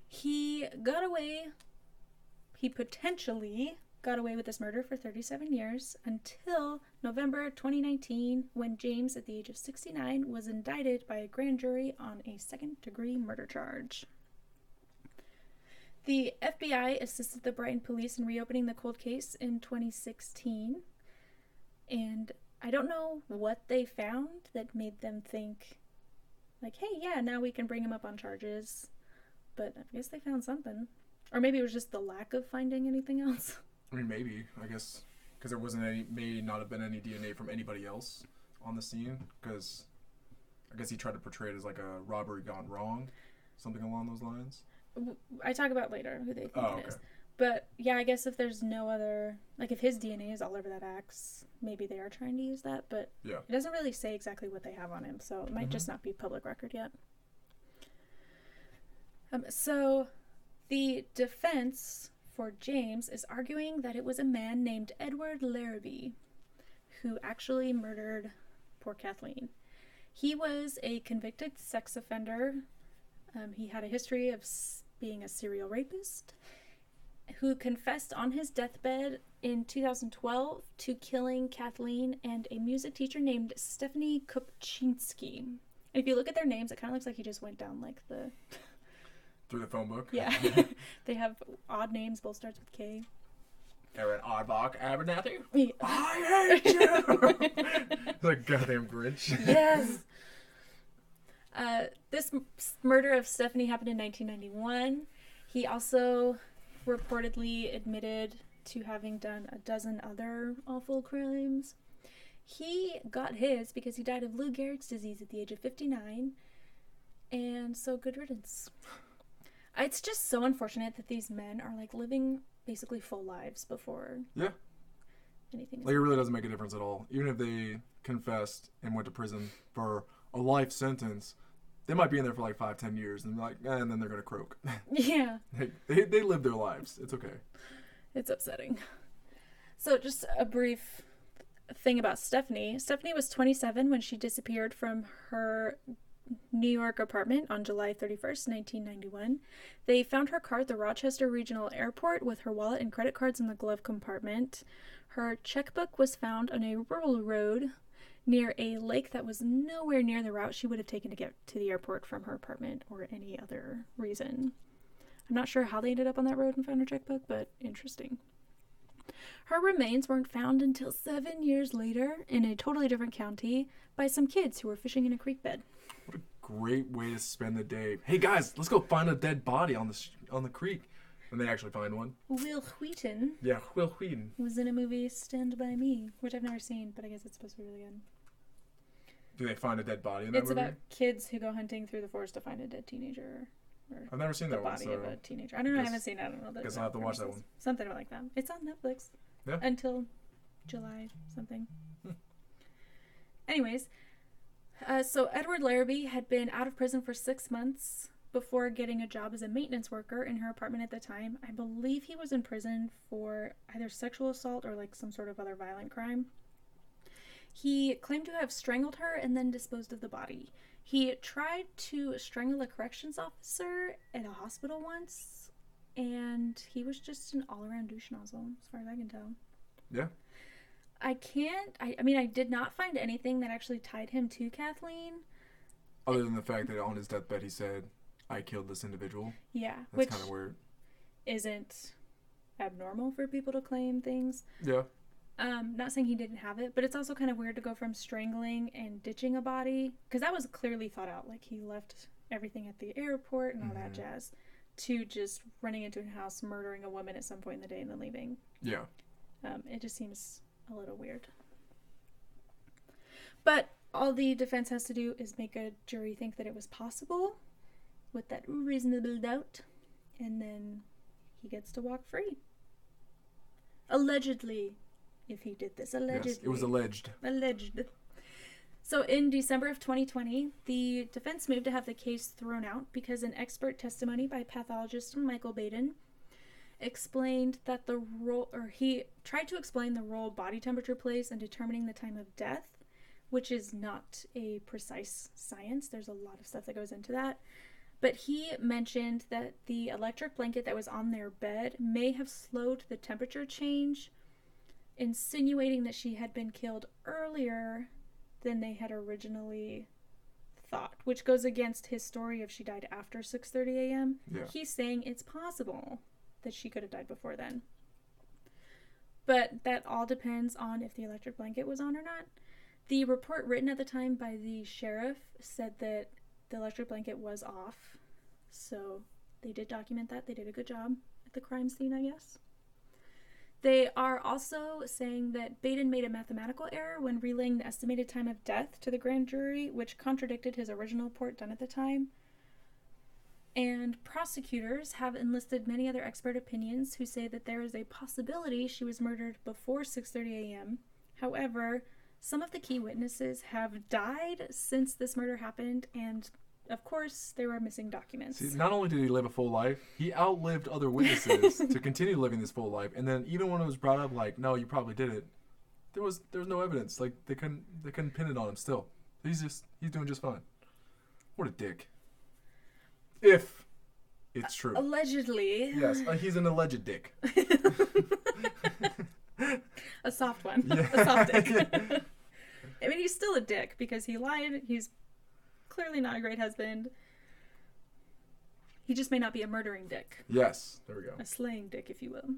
He got away, he potentially got away with this murder for 37 years until November 2019 when James, at the age of 69, was indicted by a grand jury on a second degree murder charge. The FBI assisted the Brighton police in reopening the cold case in 2016. And I don't know what they found that made them think, like, hey, yeah, now we can bring him up on charges. But I guess they found something. Or maybe it was just the lack of finding anything else. <laughs> I mean, maybe. I guess because there wasn't any, may not have been any DNA from anybody else on the scene. Because I guess he tried to portray it as like a robbery gone wrong, something along those lines. I talk about later who they think Oh, it is. okay. But yeah, I guess if there's no other, like if his DNA is all over that axe, maybe they are trying to use that. But Yeah. it doesn't really say exactly what they have on him, so it might Mhm. just not be public record yet. Um, so the defense for James is arguing that it was a man named Edward Laraby who actually murdered poor Kathleen. He was a convicted sex offender. Um, he had a history of being a serial rapist who confessed on his deathbed in 2012 to killing Kathleen and a music teacher named Stephanie Kupchynsky. And if you look at their names, it kind of looks like he just went down like the Through the phone book. yeah. <laughs> <laughs> they have odd names, both starts with K. Aaron Oddbach Abernathy. Yeah. I hate you. <laughs> like goddamn Grinch. yes. Uh, this m- murder of Stephanie happened in 1991. He also reportedly admitted to having done a dozen other awful crimes. He got his because he died of Lou Gehrig's disease at the age of 59, and so good riddance. It's just so unfortunate that these men are like living basically full lives before Yeah. anything. Like it really doesn't make a difference at all. Even if they confessed and went to prison for a life sentence, they might be in there for like five, ten years, and like, eh, and then they're gonna croak. <laughs> <laughs> yeah. they, they they live their lives. It's okay. It's upsetting. So, just a brief thing about Stephanie. Stephanie was 27 when she disappeared from her New York apartment on July 31st, 1991. They found her car at the Rochester Regional Airport with her wallet and credit cards in the glove compartment. Her checkbook was found on a rural road, near a lake that was nowhere near the route she would have taken to get to the airport from her apartment or any other reason. I'm not sure how they ended up on that road and found her checkbook, but interesting. Her remains weren't found until seven years later in a totally different county by some kids who were fishing in a creek bed. What a great way to spend the day. Hey guys, let's go find a dead body on the sh- on the creek, and they actually find one. Wil Wheaton Yeah, Wil Wheaton. was in a movie Stand By Me, which I've never seen, but I guess it's supposed to be really good. Do they find a dead body in that It's movie? about kids who go hunting through the forest to find a dead teenager I've never seen the that one, body so of a teenager. I don't know. I guess- haven't seen it. I don't know. the guess I'll have to watch that one. Something like that. It's on Netflix. Yeah. Until July something. Hmm. Anyways, uh, so Edward Laraby had been out of prison for six months before getting a job as a maintenance worker in her apartment at the time. I believe he was in prison for either sexual assault or like some sort of other violent crime. He claimed to have strangled her and then disposed of the body. He tried to strangle a corrections officer at a hospital once, and he was just an all around douche nozzle, as far as I can tell. Yeah. I can't, I, I mean, I did not find anything that actually tied him to Kathleen. Other than the fact that on his deathbed he said, "I killed this individual." Yeah, That's kind of weird. isn't abnormal for people to claim things. Yeah. Um, not saying he didn't have it, but it's also kind of weird to go from strangling and ditching a body because that was clearly thought out. Like he left everything at the airport and all that Mhm. jazz, to just running into a house, murdering a woman at some point in the day, and then leaving. Yeah. Um, it just seems a little weird. But all the defense has to do is make a jury think that it was possible with that reasonable doubt, and then he gets to walk free. Allegedly, if he did this, allegedly. Yes. It was alleged. Alleged. So in December of 2020, the defense moved to have the case thrown out because an expert testimony by pathologist Michael Baden explained that the role, or he tried to explain the role body temperature plays in determining the time of death, which is not a precise science. There's a lot of stuff that goes into that. But he mentioned that the electric blanket that was on their bed may have slowed the temperature change, insinuating that she had been killed earlier than they had originally thought, which goes against his story of she died after 6:30 a.m. Yeah. He's saying it's possible that she could have died before then. But that all depends on if the electric blanket was on or not. The report written at the time by the sheriff said that the electric blanket was off. So they did document that. They did a good job at the crime scene, I guess. They are also saying that Baden made a mathematical error when relaying the estimated time of death to the grand jury, which contradicted his original report done at the time. And prosecutors have enlisted many other expert opinions who say that there is a possibility she was murdered before 6:30 a.m. However, some of the key witnesses have died since this murder happened and of course there were missing documents. See, not only did he live a full life, he outlived other witnesses to continue living this full life. And then even when it was brought up, like, no, you probably did it, there was there was no evidence. Like they couldn't they couldn't pin it on him. Still, he's just he's doing just fine. What a dick. If it's true. Allegedly. yes, uh, he's an alleged dick. <laughs> <laughs> a soft one. Yeah. a soft dick. <laughs> I mean, he's still a dick because he lied. He's clearly not a great husband. He just may not be a murdering dick, Yes, there we go. a slaying dick, if you will.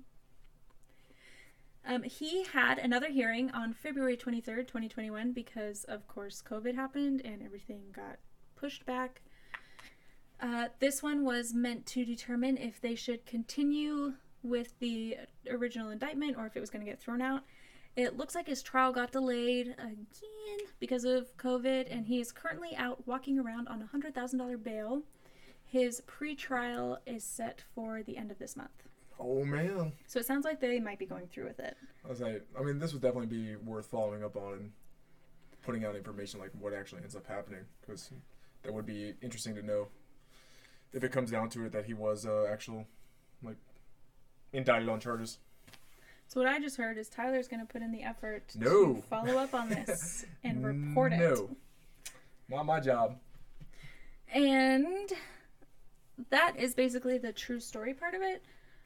Um, he had another hearing on February 23rd, 2021, because, of course, COVID happened and everything got pushed back. Uh, this one was meant to determine if they should continue with the original indictment or if it was going to get thrown out. It looks like his trial got delayed again because of COVID, and he is currently out walking around on a $100,000 bail. His pre-trial is set for the end of this month. Oh man. So it sounds like they might be going through with it. I was like, I mean, this would definitely be worth following up on and putting out information like what actually ends up happening because that would be interesting to know if it comes down to it that he was uh, actual like indicted on charges. So what I just heard is Tyler's going to put in the effort No. to follow up on this <laughs> and report it. No, not my job. And that is basically the true story part of it.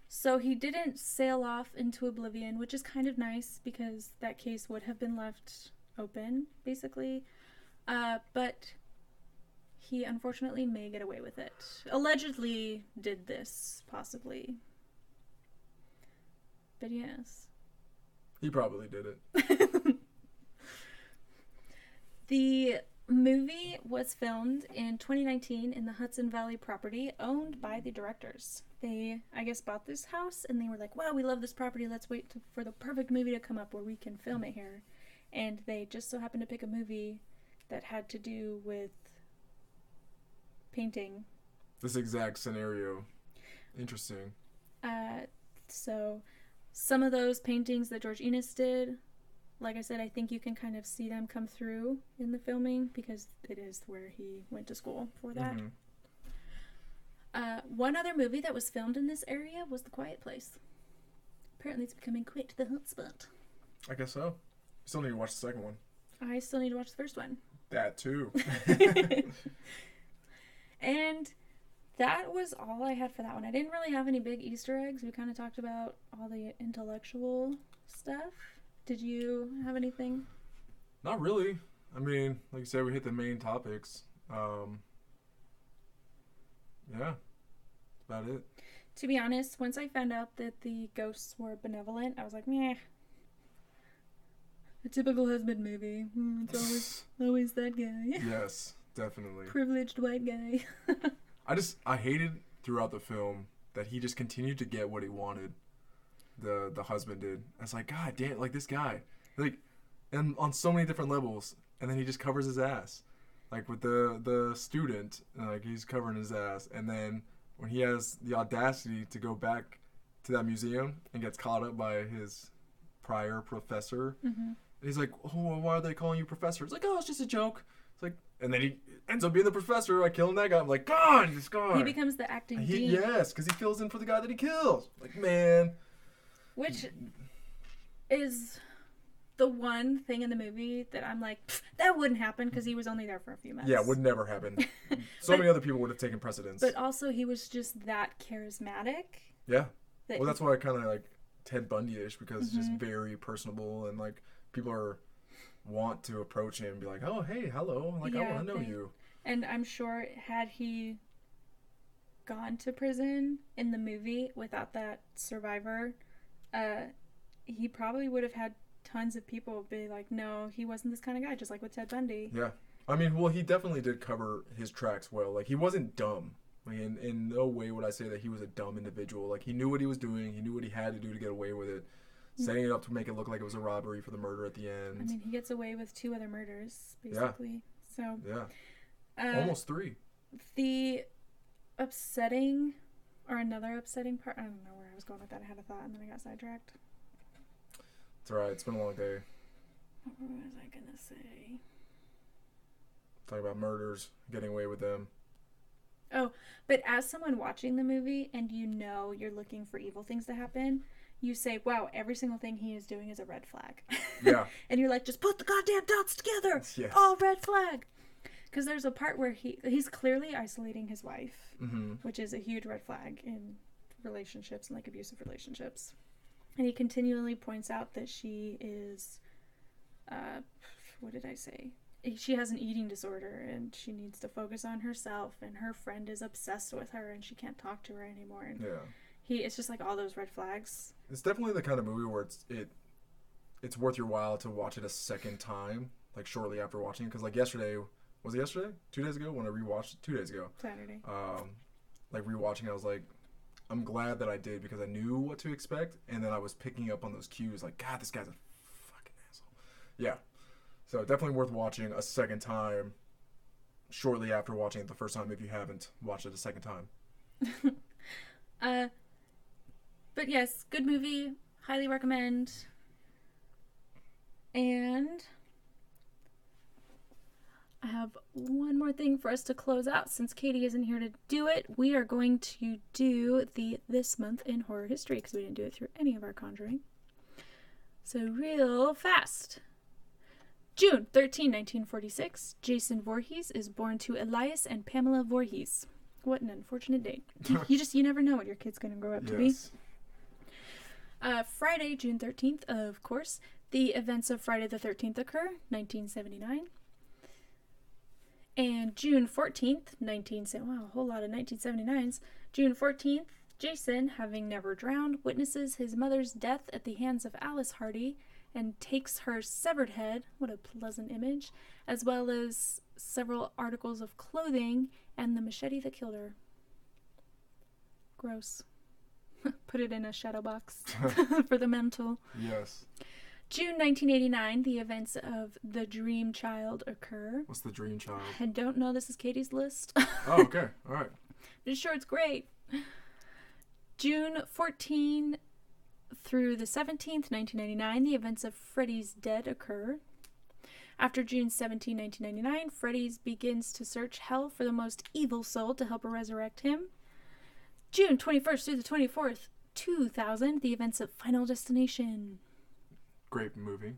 So he didn't sail off into oblivion, which is kind of nice because that case would have been left open, basically. Uh, but he unfortunately may get away with it. Allegedly did this, possibly. But yes. He probably did it. <laughs> The movie was filmed in 2019 in the Hudson Valley property owned by the directors. They, I guess, bought this house and they were like, wow, we love this property. Let's wait to, for the perfect movie to come up where we can film it here. And they just so happened to pick a movie that had to do with painting. This exact scenario. Interesting. Uh, so some of those paintings that George Inness did, like I said, I think you can kind of see them come through in the filming because it is where he went to school for that. Mhm. Uh, one other movie that was filmed in this area was The Quiet Place. Apparently, it's becoming quite the hotspot. I guess so. Still need to watch the second one. I still need to watch the first one. That too. <laughs> <laughs> and that was all I had for that one. I didn't really have any big Easter eggs. We kind of talked about all the intellectual stuff. Did you have anything? Not really. I mean, like you said, we hit the main topics. Um, yeah, about it. To be honest, once I found out that the ghosts were benevolent, I was like, meh. A typical husband movie. Hmm, it's always <laughs> always that guy. Yes, definitely. Privileged white guy. <laughs> I just I hated throughout the film that he just continued to get what he wanted. The the husband did. I was like, God damn, like this guy, like, and on so many different levels, and then he just covers his ass, like with the the student, like he's covering his ass, and then when he has the audacity to go back to that museum and gets caught up by his prior professor, hmm he's like, oh, why are they calling you professor? It's like, oh, it's just a joke. It's like, and then he ends up being the professor by killing that guy. I'm like, God, this guy. He becomes the acting He- dean, yes, because he fills in for the guy that he kills. Like, man. which is the one thing in the movie that I'm like, that wouldn't happen because he was only there for a few minutes. Yeah, would never happen. <laughs> So But- many other people would have taken precedence. But also, he was just that charismatic. yeah. That Well, that's why I kind of like Ted Bundy-ish because it's just Mhm. very personable and like people are want to approach him and be like, oh, hey, hello, like I want to know they- you. And I'm sure had he gone to prison in the movie without that survivor, uh, he probably would have had tons of people be like, no, he wasn't this kind of guy, just like with Ted Bundy. Yeah. I mean, well, he definitely did cover his tracks well. Like, he wasn't dumb. Like, in, in no way would I say that he was a dumb individual. Like, he knew what he was doing. He knew what he had to do to get away with it. Setting it up to make it look like it was a robbery for the murder at the end. I mean, he gets away with two other murders, basically. Yeah. basically. So, yeah. Uh, Almost three. the upsetting, or another upsetting part, I don't know where I was going with that. I had a thought and then I got sidetracked. It's alright. It's been a long day. What was I going to say? Talking about murders, getting away with them. Oh, but as someone watching the movie and you know you're looking for evil things to happen, you say, wow, every single thing he is doing is a red flag. Yeah. <laughs> and you're like, just put the goddamn dots together. Yes. Oh, red flag. Because there's a part where he he's clearly isolating his wife, Mm-hmm. which is a huge red flag in relationships and like abusive relationships. And he continually points out that she is, uh, what did I say? She has an eating disorder and she needs to focus on herself. And her friend is obsessed with her and she can't talk to her anymore. And Yeah. he, it's just like all those red flags. It's definitely the kind of movie where it's it it's worth your while to watch it a second time, like shortly after watching it. Because like yesterday, was it yesterday? Two days ago when I rewatched it? Two days ago. Saturday. um, like rewatching, it, I was like, I'm glad that I did because I knew what to expect, and then I was picking up on those cues. Like, God, this guy's a fucking asshole. Yeah, so definitely worth watching a second time. Shortly after watching it the first time, if you haven't watched it a second time. <laughs> Uh, but yes, good movie. Highly recommend. And I have one more thing for us to close out. Since Katie isn't here to do it, we are going to do the This Month in Horror History because we didn't do it through any of our Conjuring. So, real fast. June 13, 1946, Jason Voorhees is born to Elias and Pamela Voorhees. What an unfortunate date. <laughs> You, just, you never know what your kid's going to grow up to be. Uh, Friday, June 13th, of course, the events of Friday the 13th occur, 1979. And June 14th, 1970, wow, a whole lot of 1979s. June 14th, Jason, having never drowned, witnesses his mother's death at the hands of Alice Hardy and takes her severed head, what a pleasant image, as well as several articles of clothing and the machete that killed her. Gross. <laughs> Put it in a shadow box <laughs> <laughs> for the mental. Yes. June 1989, the events of The Dream Child occur. What's the dream child? I don't know, this is Katie's list. Oh, <laughs> okay. All right. I'm sure it's great. June 14 through the 17th, 1999, the events of Freddy's Dead occur. After June 17, 1999, Freddy's begins to search hell for the most evil soul to help resurrect him. June 21st through the 24th, 2000, the events of Final Destination. Great movie.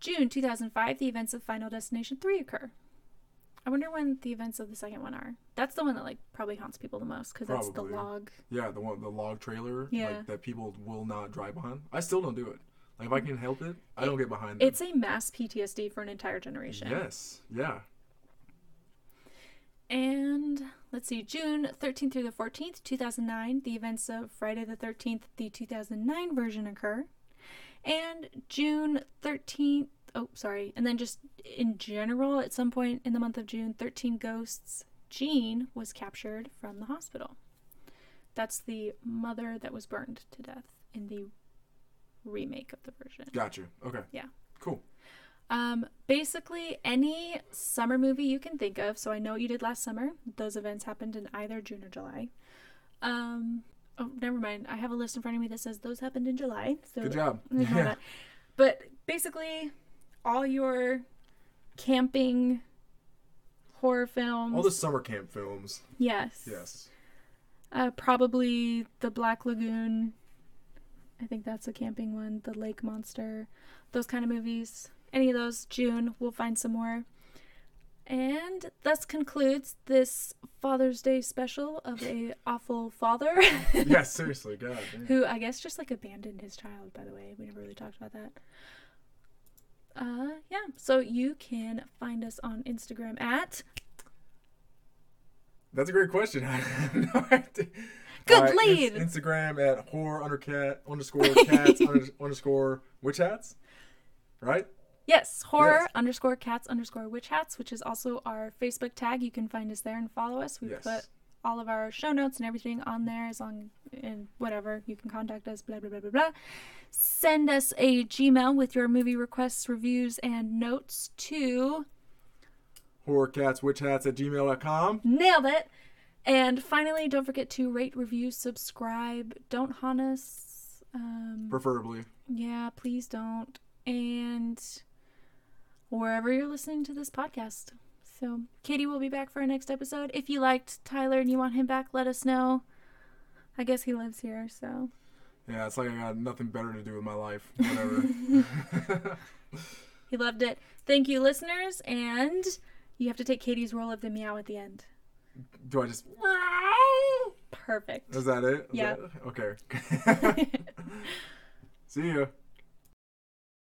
June 2005, the events of Final Destination 3 occur. I wonder when the events of the second one are. That's the one that like probably haunts people the most because that's the Probably. log. Yeah, the one, the log trailer. Yeah. Like that people will not drive behind. I still don't do it. Like if I can help it, I don't get behind it. It's a mass PTSD for an entire generation. Yes. Yeah. And let's see, June 13th through the 14th, 2009, the events of Friday the 13th, the 2009 version occur. And June 13th, oh, sorry, and then just in general, at some point in the month of June, 13 Ghosts, Jean was captured from the hospital. That's the mother that was burned to death in the remake of the version. Gotcha. Okay. Yeah. Cool. Um, basically, any summer movie you can think of. So I know what you did last summer. Those events happened in either June or July. Um, oh, never mind. I have a list in front of me that says those happened in July. So Good job. that. But basically, all your camping horror films. All the summer camp films. yes. Yes. Uh, probably the Black Lagoon. I think that's a camping one. The Lake Monster. Those kind of movies. Any of those, June, we'll find some more. And thus concludes this Father's Day special of a awful father <laughs> yeah. Seriously. <laughs> God. damn. who I guess just like abandoned his child. By the way, we never really talked about that. Uh, yeah. So you can find us on Instagram at That's a great question. <laughs> I have no idea. Good right, lead. ins- Instagram at horror undercat underscore cats under, underscore witch hats. Right? Yes, horror Yes. underscore cats underscore witch hats, which is also our Facebook tag. You can find us there and follow us. We Yes. put all of our show notes and everything on there as long and whatever. You can contact us, blah blah blah blah blah. Send us a Gmail with your movie requests, reviews, and notes to Horror cats witch hats at gmail.com. nailed it. And finally, don't forget to rate, review, subscribe. Don't haunt us. Um, Preferably. Yeah, please don't. And wherever you're listening to this podcast. So, Katie will be back for our next episode. If you liked Tyler and you want him back, let us know. I guess he lives here, so. Yeah, it's like I got nothing better to do with my life. <laughs> Whatever. He loved it. Thank you, listeners. And you have to take Katie's role of the meow at the end. do I just. Perfect. Is that it? Yeah. okay. <laughs> <laughs> See ya.